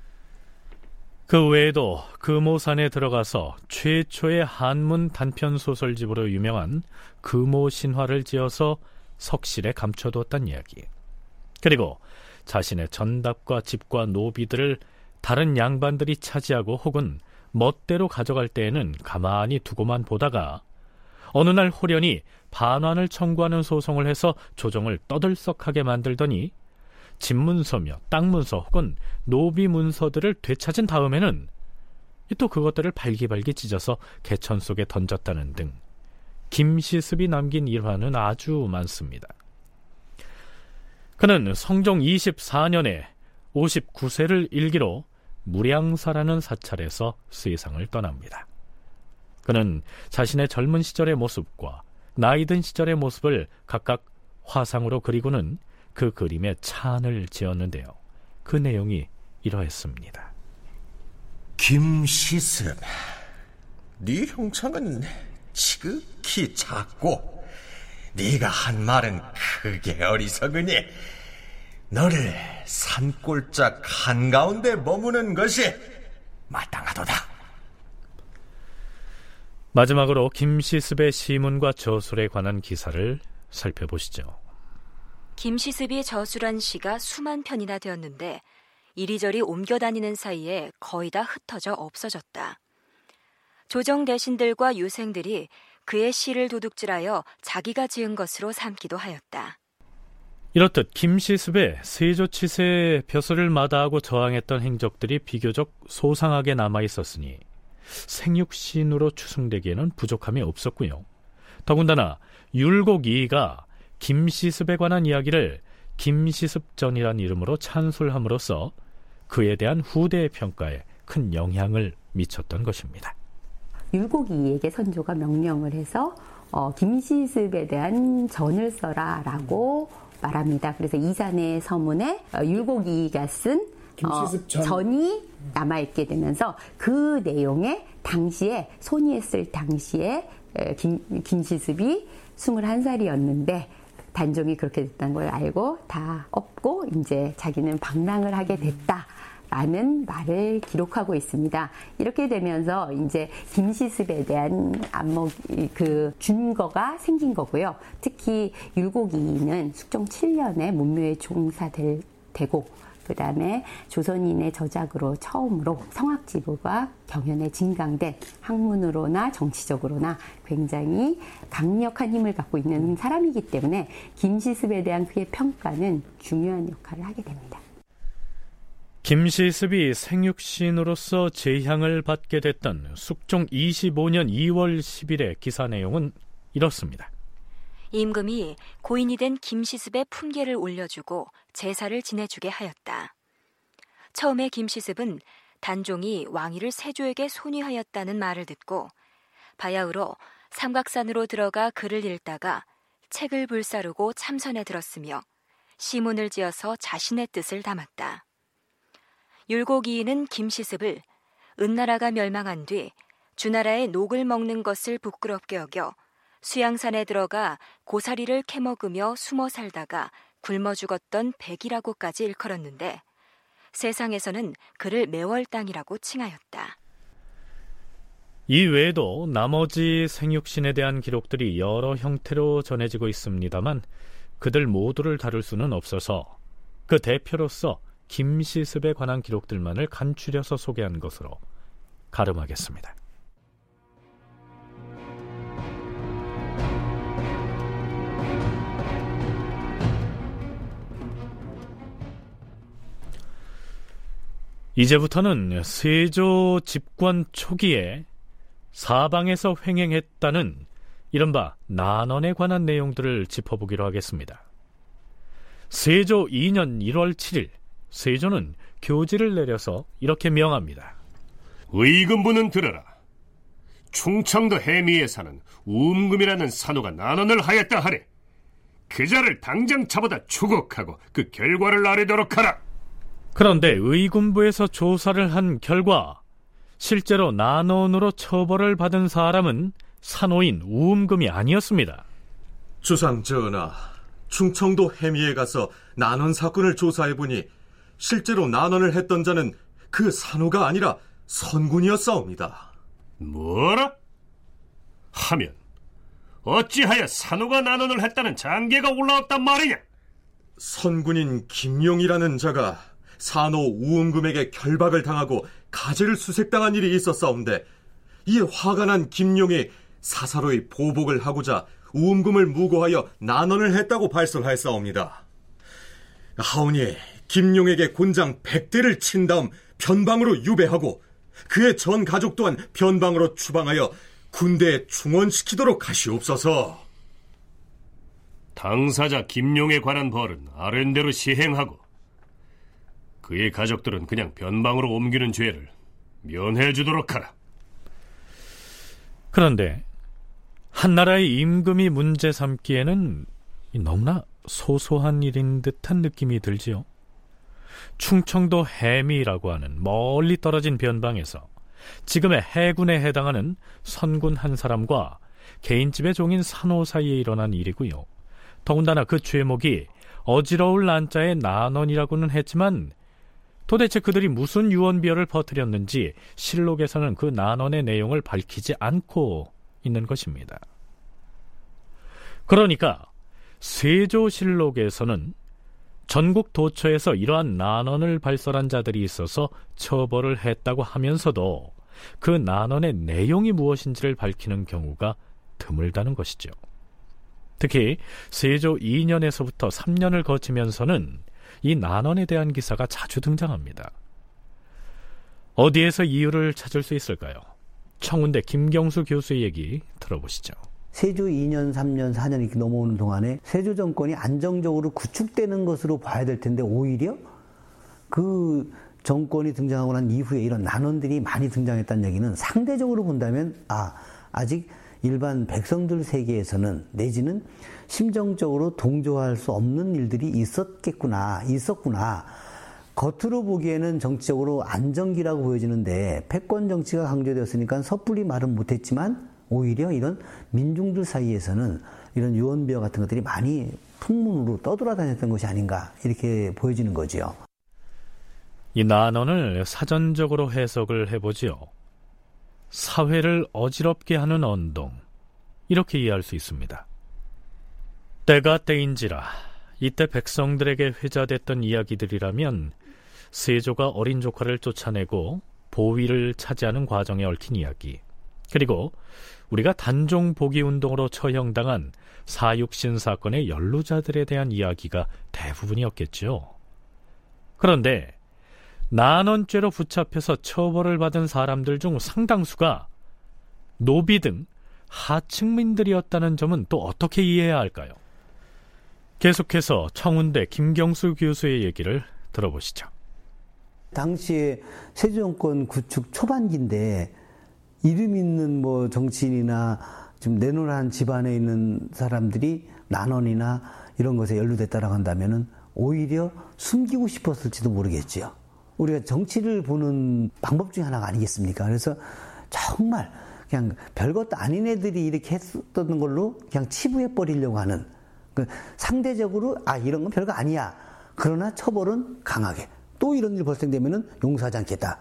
그 외에도 금오산에 들어가서 최초의 한문 단편 소설집으로 유명한 금오 신화를 지어서 석실에 감춰두었단 이야기. 그리고 자신의 전답과 집과 노비들을 다른 양반들이 차지하고 혹은 멋대로 가져갈 때에는 가만히 두고만 보다가 어느 날 호련히 반환을 청구하는 소송을 해서 조정을 떠들썩하게 만들더니 집문서며 땅문서 혹은 노비문서들을 되찾은 다음에는 또 그것들을 발기발기 찢어서 개천 속에 던졌다는 등 김시습이 남긴 일화는 아주 많습니다. 그는 성종 24년에 59세를 일기로 무량사라는 사찰에서 세상을 떠납니다. 그는 자신의 젊은 시절의 모습과 나이 든 시절의 모습을 각각 화상으로 그리고는 그 그림에 찬을 지었는데요. 그 내용이 이러했습니다. 김시습, 네 형상은 지극히 작고 네가 한 말은 크게 어리석으니 너를 산골짝 한가운데 머무는 것이 마땅하도다. 마지막으로 김시습의 시문과 저술에 관한 기사를 살펴보시죠. 김시습이 저술한 시가 수만 편이나 되었는데 이리저리 옮겨 다니는 사이에 거의 다 흩어져 없어졌다. 조정 대신들과 유생들이 그의 시를 도둑질하여 자기가 지은 것으로 삼기도 하였다. 이렇듯 김시습의 세조치세의 벼슬을 마다하고 저항했던 행적들이 비교적 소상하게 남아 있었으니 생육신으로 추승되기에는 부족함이 없었고요. 더군다나 율곡 이가 김시습에 관한 이야기를 김시습전이란 이름으로 찬술함으로써 그에 대한 후대의 평가에 큰 영향을 미쳤던 것입니다. 율곡이에게 선조가 명령을 해서 어, 김시습에 대한 전을 써라라고 말합니다. 그래서 이산의 서문에 어, 율곡이가 쓴 어, 전. 이 남아있게 되면서 그 내용에 당시에 손이했을 당시에 김, 김시습이 21살이었는데 단종이 그렇게 됐다는 걸 알고 다 업고 이제 자기는 방랑을 하게 됐다. 많은 말을 기록하고 있습니다. 이렇게 되면서 이제 김시습에 대한 안목 그 준거가 생긴 거고요. 특히 율곡이는 숙종 7년에 문묘에 종사될 되고 그 다음에 조선인의 저작으로 처음으로 성악지부가 경연에 진강된 학문으로나 정치적으로나 굉장히 강력한 힘을 갖고 있는 사람이기 때문에 김시습에 대한 그의 평가는 중요한 역할을 하게 됩니다. 김시습이 생육신으로서 재향을 받게 됐던 숙종 25년 2월 10일의 기사 내용은 이렇습니다. 임금이 고인이 된 김시습의 품계를 올려주고 제사를 지내주게 하였다. 처음에 김시습은 단종이 왕위를 세조에게 손위하였다는 말을 듣고 바야흐로 삼각산으로 들어가 글을 읽다가 책을 불사르고 참선에 들었으며 시문을 지어서 자신의 뜻을 담았다. 율곡이인은 김시습을 은나라가 멸망한 뒤 주나라의 녹을 먹는 것을 부끄럽게 여겨 수양산에 들어가 고사리를 캐먹으며 숨어 살다가 굶어 죽었던 백이라고까지 일컬었는데 세상에서는 그를 매월당이라고 칭하였다. 이 외에도 나머지 생육신에 대한 기록들이 여러 형태로 전해지고 있습니다만 그들 모두를 다룰 수는 없어서 그 대표로서 김시습에 관한 기록들만을 간추려서 소개한 것으로 가름하겠습니다. 이제부터는 세조 집권 초기에 사방에서 횡행했다는 이른바 난원에 관한 내용들을 짚어보기로 하겠습니다. 세조 2년 1월 7일 세조는 교지를 내려서 이렇게 명합니다. 의금부는 들어라. 충청도 해미에 사는 우음금이라는 산호가 난원을 하였다 하래. 그 자를 당장 잡아다 추국하고 그 결과를 아뢰도록 하라. 그런데 의군부에서 조사를 한 결과 실제로 난원으로 처벌을 받은 사람은 산호인 우음금이 아니었습니다. 주상 전하, 충청도 해미에 가서 난원 사건을 조사해 보니 실제로 난원을 했던 자는 그 산호가 아니라 선군이었사옵니다. 뭐라? 하면 어찌하여 산호가 난원을 했다는 장계가 올라왔단 말이냐? 선군인 김용이라는 자가 산호 우음금에게 결박을 당하고 가재를 수색당한 일이 있었사온데 이에 화가 난 김용이 사사로이 보복을 하고자 우음금을 무고하여 난원을 했다고 발설하였사옵니다. 하오니 김용에게 곤장 100대를 친 다음 변방으로 유배하고 그의 전 가족 또한 변방으로 추방하여 군대에 충원시키도록 하시옵소서. 당사자 김용에 관한 벌은 아랜대로 시행하고 그의 가족들은 그냥 변방으로 옮기는 죄를 면해 주도록 하라. 그런데 한 나라의 임금이 문제 삼기에는 너무나 소소한 일인 듯한 느낌이 들지요. 충청도 해미라고 하는 멀리 떨어진 변방에서 지금의 해군에 해당하는 선군 한 사람과 개인집의 종인 산호 사이에 일어난 일이고요. 더군다나 그 죄목이 어지러울 난자의 난원이라고는 했지만 도대체 그들이 무슨 유언비어를 퍼뜨렸는지 실록에서는 그 난원의 내용을 밝히지 않고 있는 것입니다. 그러니까 세조실록에서는 전국 도처에서 이러한 난원을 발설한 자들이 있어서 처벌을 했다고 하면서도 그 난원의 내용이 무엇인지를 밝히는 경우가 드물다는 것이죠. 특히 세조 2년에서부터 3년을 거치면서는 이 난원에 대한 기사가 자주 등장합니다. 어디에서 이유를 찾을 수 있을까요? 청운대 김경수 교수의 얘기 들어보시죠. 세조 2년, 3년, 4년 이렇게 넘어오는 동안에 세조 정권이 안정적으로 구축되는 것으로 봐야 될 텐데 오히려 그 정권이 등장하고 난 이후에 이런 난원들이 많이 등장했다는 얘기는 상대적으로 본다면 아 아직 일반 백성들 세계에서는 내지는 심정적으로 동조할 수 없는 일들이 있었겠구나, 있었구나. 겉으로 보기에는 정치적으로 안정기라고 보여지는데 패권 정치가 강조되었으니까 섣불리 말은 못했지만 오히려 이런 민중들 사이에서는 이런 유언비어 같은 것들이 많이 풍문으로 떠돌아다녔던 것이 아닌가 이렇게 보여지는 거지요. 이 난원을 사전적으로 해석을 해보지요. 사회를 어지럽게 하는 언동. 이렇게 이해할 수 있습니다. 때가 때인지라 이때 백성들에게 회자됐던 이야기들이라면 세조가 어린 조카를 쫓아내고 보위를 차지하는 과정에 얽힌 이야기 그리고 우리가 단종 보기 운동으로 처형당한 사육신 사건의 연루자들에 대한 이야기가 대부분이었겠죠. 그런데 난원죄로 붙잡혀서 처벌을 받은 사람들 중 상당수가 노비 등 하층민들이었다는 점은 또 어떻게 이해해야 할까요? 계속해서 청운대 김경수 교수의 얘기를 들어보시죠. 당시에 세조정권 구축 초반기인데 이름 있는 뭐 정치인이나 좀 내노란 집안에 있는 사람들이 난원이나 이런 것에 연루됐다라고 한다면은 오히려 숨기고 싶었을지도 모르겠지요. 우리가 정치를 보는 방법 중에 하나가 아니겠습니까? 그래서 정말 그냥 별것도 아닌 애들이 이렇게 했었던 걸로 그냥 치부해 버리려고 하는 그 상대적으로 아 이런 건 별거 아니야. 그러나 처벌은 강하게 또 이런 일 발생되면은 용서하지 않겠다.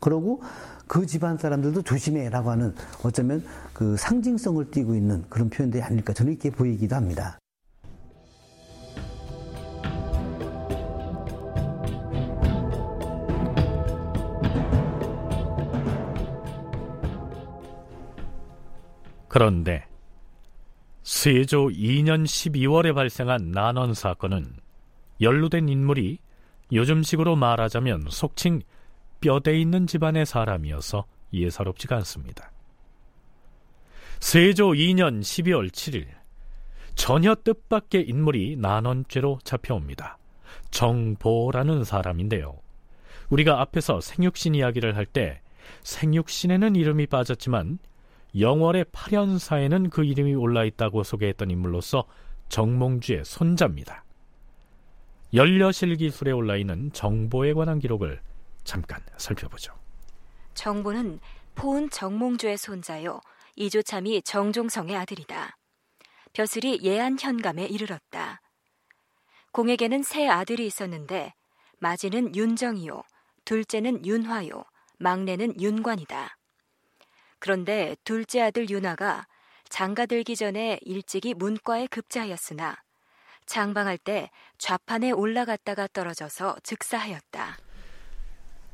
그러고 그 집안 사람들도 조심해라고 하는 어쩌면 그 상징성을 띠고 있는 그런 표현들이 아닐까 저는 이렇게 보이기도 합니다. 그런데 세조 2년 12월에 발생한 난원 사건은 연루된 인물이 요즘식으로 말하자면 속칭 뼈대 있는 집안의 사람이어서 예사롭지가 않습니다. 세조 2년 12월 7일 전혀 뜻밖의 인물이 난원죄로 잡혀옵니다. 정보라는 사람인데요. 우리가 앞에서 생육신 이야기를 할 때 생육신에는 이름이 빠졌지만 영월의 8연사에는 그 이름이 올라 있다고 소개했던 인물로서 정몽주의 손자입니다. 연려실 기술에 올라 있는 정보에 관한 기록을 잠깐 살펴보죠. 정보는 포은 정몽주의 손자요. 이조참이 정종성의 아들이다. 벼슬이 예안 현감에 이르렀다. 공에게는 세 아들이 있었는데 마지는 윤정이요, 둘째는 윤화요, 막내는 윤관이다. 그런데 둘째 아들 윤화가 장가들기 전에 일찍이 문과에 급자하였으나 장방할 때 좌판에 올라갔다가 떨어져서 즉사하였다.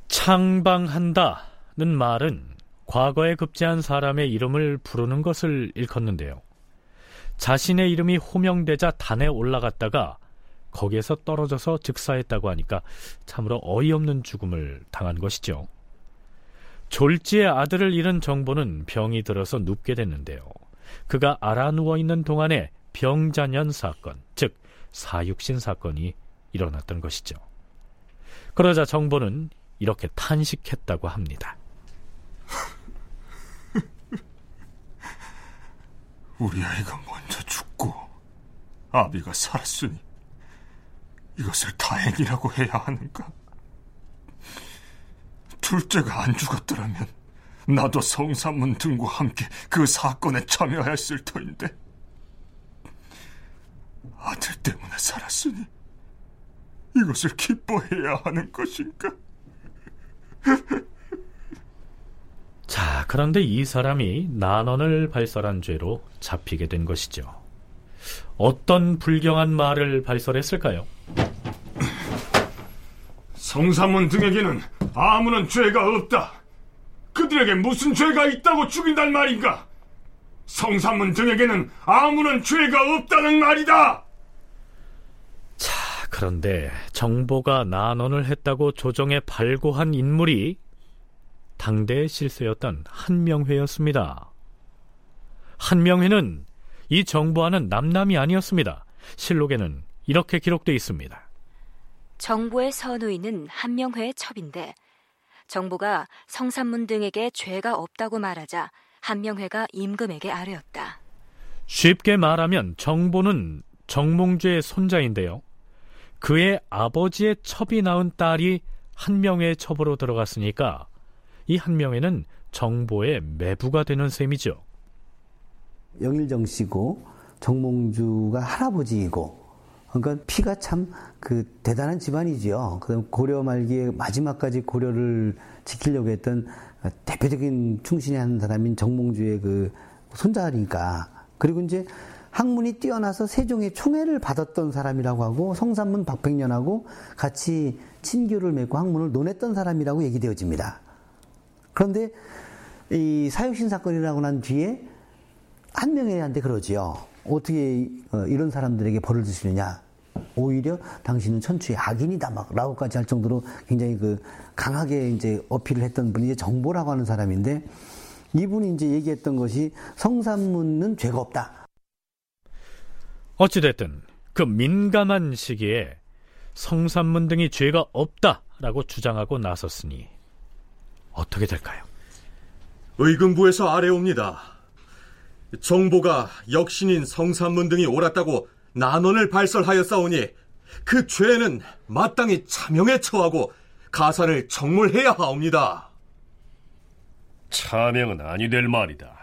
창방한다는 말은 과거에 급제한 사람의 이름을 부르는 것을 일컫는데요. 자신의 이름이 호명되자 단에 올라갔다가 거기에서 떨어져서 즉사했다고 하니까 참으로 어이없는 죽음을 당한 것이죠. 졸지의 아들을 잃은 정보는 병이 들어서 눕게 됐는데요. 그가 알아 누워 있는 동안에 병자년 사건, 즉 사육신 사건이 일어났던 것이죠. 그러자 정보는 이렇게 탄식했다고 합니다. 우리 아이가 먼저 죽고 아비가 살았으니 이것을 다행이라고 해야 하는가? 둘째가 안 죽었더라면 나도 성사문 등과 함께 그 사건에 참여했을 터인데 아들 때문에 살았으니 이것을 기뻐해야 하는 것인가? 자, 그런데 이 사람이 난원을 발설한 죄로 잡히게 된 것이죠. 어떤 불경한 말을 발설했을까요? 성사문 등에게는 아무런 죄가 없다. 그들에게 무슨 죄가 있다고 죽인단 말인가? 성사문 등에게는 아무런 죄가 없다는 말이다. 자, 그런데 정보가 난원을 했다고 조정에 발고한 인물이 당대의 실세였던 한명회였습니다. 한명회는 이 정보와는 남남이 아니었습니다. 실록에는 이렇게 기록되어 있습니다. 정보의 선우이는 한명회의 첩인데 정보가 성산문 등에게 죄가 없다고 말하자 한명회가 임금에게 아뢰었다. 쉽게 말하면 정보는 정몽주의 손자인데요. 그의 아버지의 첩이 낳은 딸이 한명회의 첩으로 들어갔으니까 이 한명회는 정보의 매부가 되는 셈이죠. 영일정 씨고 정몽주가 할아버지이고 그러니까 피가 참 그 대단한 집안이지요. 그다음 고려 말기에 마지막까지 고려를 지키려고 했던 대표적인 충신이 한 사람인 정몽주의 그 손자니까. 그리고 이제 학문이 뛰어나서 세종의 총애를 받았던 사람이라고 하고 성산문 박백년하고 같이 친교를 맺고 학문을 논했던 사람이라고 얘기되어집니다. 그런데 이 사육신 사건이라고 난 뒤에 한명회한테 그러지요. 어떻게 어, 이런 사람들에게 벌을 주시느냐? 오히려 당신은 천추의 악인이다 막 라고까지 할 정도로 굉장히 그 강하게 이제 어필을 했던 분이 이제 정보라고 하는 사람인데 이분이 이제 얘기했던 것이 성산문은 죄가 없다. 어찌됐든 그 민감한 시기에 성산문 등이 죄가 없다라고 주장하고 나섰으니 어떻게 될까요? 의금부에서 아래옵니다. 정보가 역신인 성산문 등이 옳았다고 난원을 발설하였사오니 그 죄는 마땅히 차명에 처하고 가산을 정물해야 하옵니다. 차명은 아니 될 말이다.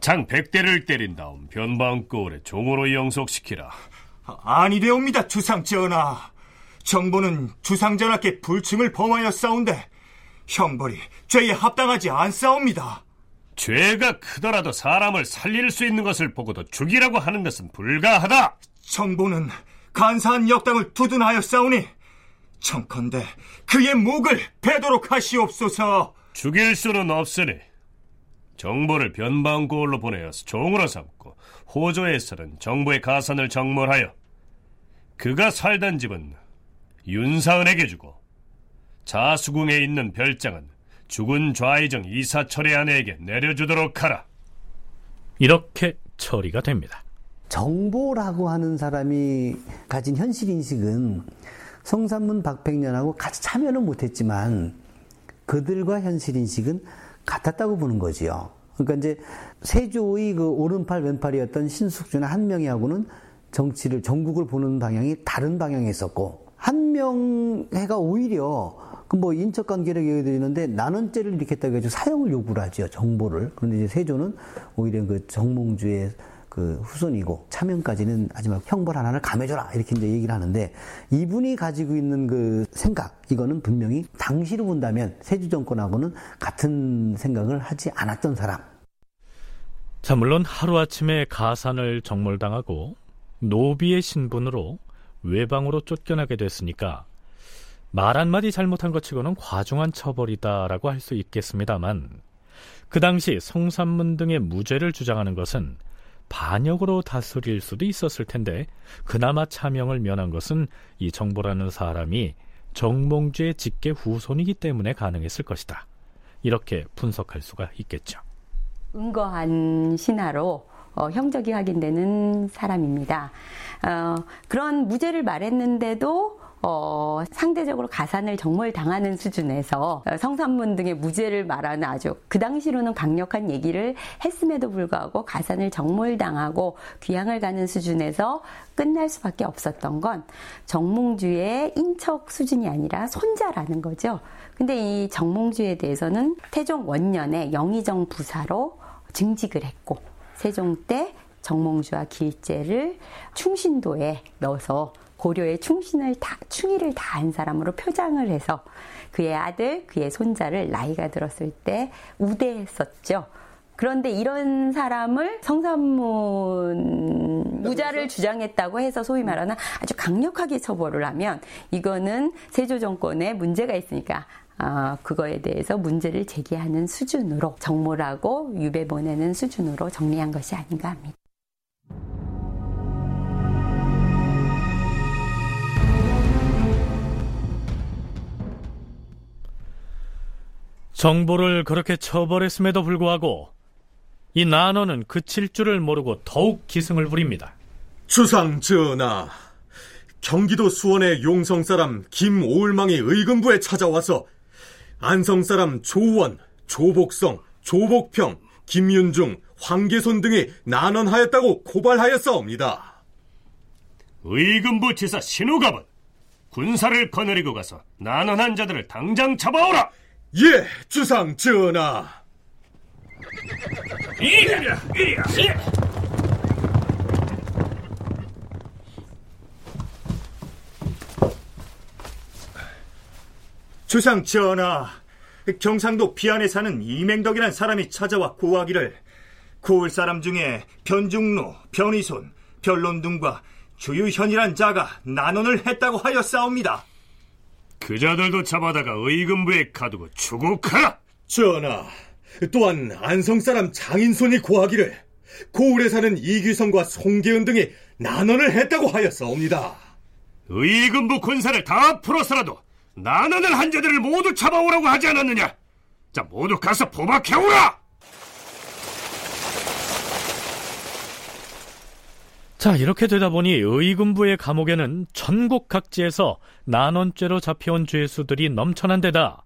장 백대를 때린 다음 변방거울에 종으로 영속시키라. 아니 되옵니다, 주상전하. 정보는 주상전하께 불충을 범하였사온데 형벌이 죄에 합당하지 않사옵니다. 죄가 크더라도 사람을 살릴 수 있는 것을 보고도 죽이라고 하는 것은 불가하다. 정보는 간사한 역당을 두둔하였사오니 청컨대 그의 목을 베도록 하시옵소서. 죽일 수는 없으니 정보를 변방고을로 보내어서 종으로 삼고 호조에서는 정부의 가산을 정몰하여 그가 살던 집은 윤사은에게 주고 자수궁에 있는 별장은 죽은 좌의정 이사철의 아내에게 내려주도록 하라. 이렇게 처리가 됩니다. 정보라고 하는 사람이 가진 현실 인식은 성산문 박백년하고 같이 참여는 못했지만 그들과 현실 인식은 같았다고 보는 거지요. 그러니까 이제 세조의 그 오른팔 왼팔이었던 신숙주나 한명희하고는 정치를 전국을 보는 방향이 다른 방향에 있었고 한명회가 오히려 그뭐 인척 관계를 얘기드리는데 나는죄를 일으켰다고 해서 사형을 요구를 하죠 정보를 그런데 이제 세조는 오히려 그 정몽주의 그 후손이고 차명까지는 하지만 형벌 하나를 감해줘라 이렇게 이제 얘기를 하는데 이분이 가지고 있는 그 생각 이거는 분명히 당시로 본다면 세조 정권하고는 같은 생각을 하지 않았던 사람. 자 물론 하루 아침에 가산을 정몰당하고 노비의 신분으로 외방으로 쫓겨나게 됐으니까 말 한마디 잘못한 것 치고는 과중한 처벌이다라고 할 수 있겠습니다만 그 당시 성산문 등의 무죄를 주장하는 것은 반역으로 다스릴 수도 있었을 텐데 그나마 차명을 면한 것은 이 정보라는 사람이 정몽주의 직계 후손이기 때문에 가능했을 것이다. 이렇게 분석할 수가 있겠죠. 은거한 신하로 어, 형적이 확인되는 사람입니다. 어, 그런 무죄를 말했는데도 어, 상대적으로 가산을 정말 당하는 수준에서 성산문 등의 무죄를 말하는 아주 그 당시로는 강력한 얘기를 했음에도 불구하고 가산을 정몰당하고 귀향을 가는 수준에서 끝날 수밖에 없었던 건 정몽주의 인척 수준이 아니라 손자라는 거죠. 근데 이 정몽주에 대해서는 태종 원년에 영의정 부사로 증직을 했고 세종 때 정몽주와 길제를 충신도에 넣어서 고려의 충신을 다, 충의를 다한 사람으로 표장을 해서 그의 아들, 그의 손자를 나이가 들었을 때 우대했었죠. 그런데 이런 사람을 성산문 무자를 주장했다고 해서 소위 말하는 아주 강력하게 처벌을 하면 이거는 세조 정권에 문제가 있으니까 어, 그거에 대해서 문제를 제기하는 수준으로 정모라고 유배 보내는 수준으로 정리한 것이 아닌가 합니다. 정보를 그렇게 처벌했음에도 불구하고 이 난원은 그칠 줄을 모르고 더욱 기승을 부립니다. 주상 전하, 경기도 수원의 용성 사람 김오을망이 의금부에 찾아와서 안성 사람 조원, 조복성, 조복평, 김윤중, 황계손 등이 난원하였다고 고발하였사옵니다. 의금부 지사 신우갑은 군사를 거느리고 가서 난원한 자들을 당장 잡아오라! 예, 주상 전하. 이리야, 이리야. 예. 주상 전하, 경상도 비안에 사는 이맹덕이란 사람이 찾아와 고하기를 고을 사람 중에 변중로, 변희손, 변론 등과 주유현이란 자가 난언을 했다고 하여 싸웁니다. 그 자들도 잡아다가 의금부에 가두고 추국하라! 전하, 또한 안성 사람 장인손이 고하기를 고을에 사는 이규성과 송계은 등이 난원을 했다고 하였사옵니다. 의금부 군사를 다 풀어서라도 난원을 한 자들을 모두 잡아오라고 하지 않았느냐? 자, 모두 가서 포박해오라! 자, 이렇게 되다 보니 의금부의 감옥에는 전국 각지에서 난원죄로 잡혀온 죄수들이 넘쳐난 데다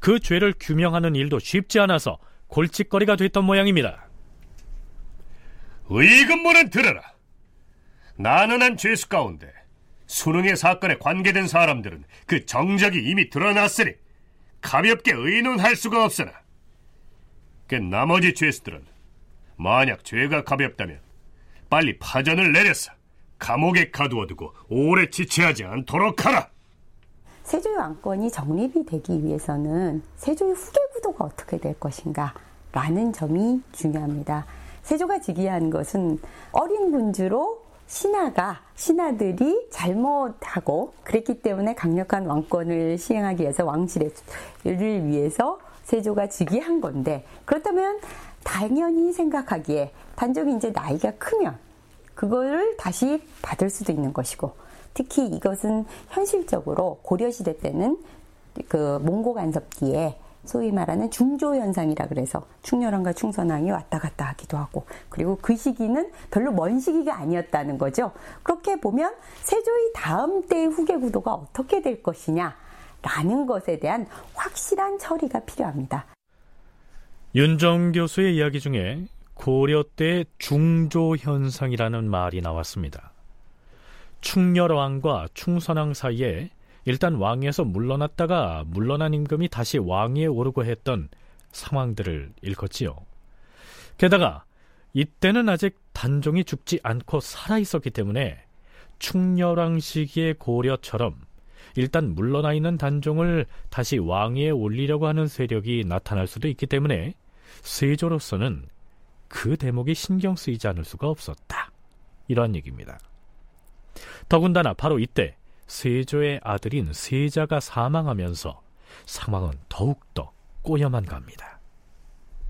그 죄를 규명하는 일도 쉽지 않아서 골칫거리가 됐던 모양입니다. 의금부는 들어라. 난원한 죄수 가운데 수능의 사건에 관계된 사람들은 그 정적이 이미 드러났으니 가볍게 의논할 수가 없으나 그 나머지 죄수들은 만약 죄가 가볍다면 빨리 파전을 내려서 감옥에 가두어두고 오래 지체하지 않도록 하라. 세조의 왕권이 정립이 되기 위해서는 세조의 후계 구도가 어떻게 될 것인가 라는 점이 중요합니다. 세조가 즉위한 것은 어린 군주로 신하가 신하들이 잘못하고 그랬기 때문에 강력한 왕권을 시행하기 위해서 왕실을 위해서 세조가 즉위한 건데 그렇다면 당연히 생각하기에 단종이 이제 나이가 크면 그거를 다시 받을 수도 있는 것이고 특히 이것은 현실적으로 고려시대 때는 그 몽고 간섭기에 소위 말하는 중조 현상이라 그래서 충렬왕과 충선왕이 왔다 갔다 하기도 하고 그리고 그 시기는 별로 먼 시기가 아니었다는 거죠. 그렇게 보면 세조의 다음 때의 후계 구도가 어떻게 될 것이냐라는 것에 대한 확실한 처리가 필요합니다. 윤정 교수의 이야기 중에 고려 때 중조 현상이라는 말이 나왔습니다. 충렬왕과 충선왕 사이에 일단 왕위에서 물러났다가 물러난 임금이 다시 왕위에 오르고 했던 상황들을 일컫지요. 게다가 이때는 아직 단종이 죽지 않고 살아 있었기 때문에 충렬왕 시기의 고려처럼 일단 물러나 있는 단종을 다시 왕위에 올리려고 하는 세력이 나타날 수도 있기 때문에 세조로서는 그 대목이 신경 쓰이지 않을 수가 없었다. 이러한 얘기입니다. 더군다나 바로 이때 세조의 아들인 세자가 사망하면서 상황은 더욱더 꼬여만 갑니다.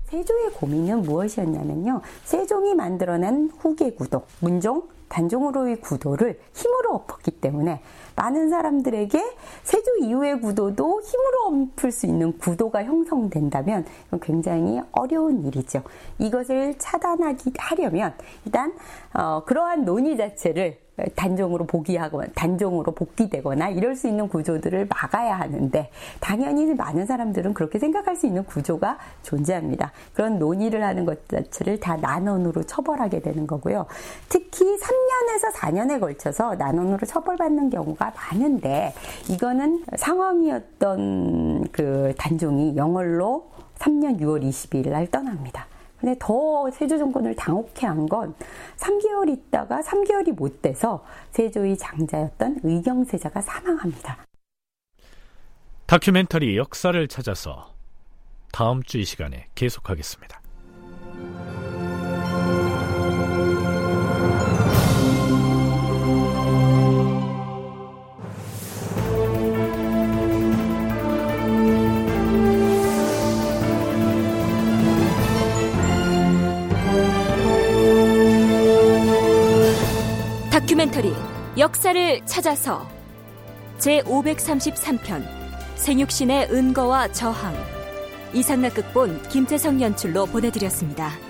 세조의 고민은 무엇이었냐면요. 세종이 만들어낸 후계 구도, 문종, 단종으로의 구도를 힘으로 엎었기 때문에 많은 사람들에게 세조 이후의 구도도 힘으로 엎을 수 있는 구도가 형성된다면 굉장히 어려운 일이죠. 이것을 차단하기 하려면 일단 어, 그러한 논의 자체를 단종으로 복귀하고 단종으로 복귀되거나 이럴 수 있는 구조들을 막아야 하는데 당연히 많은 사람들은 그렇게 생각할 수 있는 구조가 존재합니다. 그런 논의를 하는 것 자체를 다 난원으로 처벌하게 되는 거고요. 특히 3년에서 4년에 걸쳐서 난원으로 처벌받는 경우가 많은데 이거는 상황이었던 그 단종이 영월로 3년 6월 22일 날 떠납니다. 근데 더 세조 정권을 당혹해 한 건 3개월 있다가 3개월이 못 돼서 세조의 장자였던 의경세자가 사망합니다. 다큐멘터리 역사를 찾아서 다음 주 이 시간에 계속하겠습니다. 다큐멘터리 역사를 찾아서 제 533편 생육신의 은거와 저항 이상락 극본 김태성 연출로 보내드렸습니다.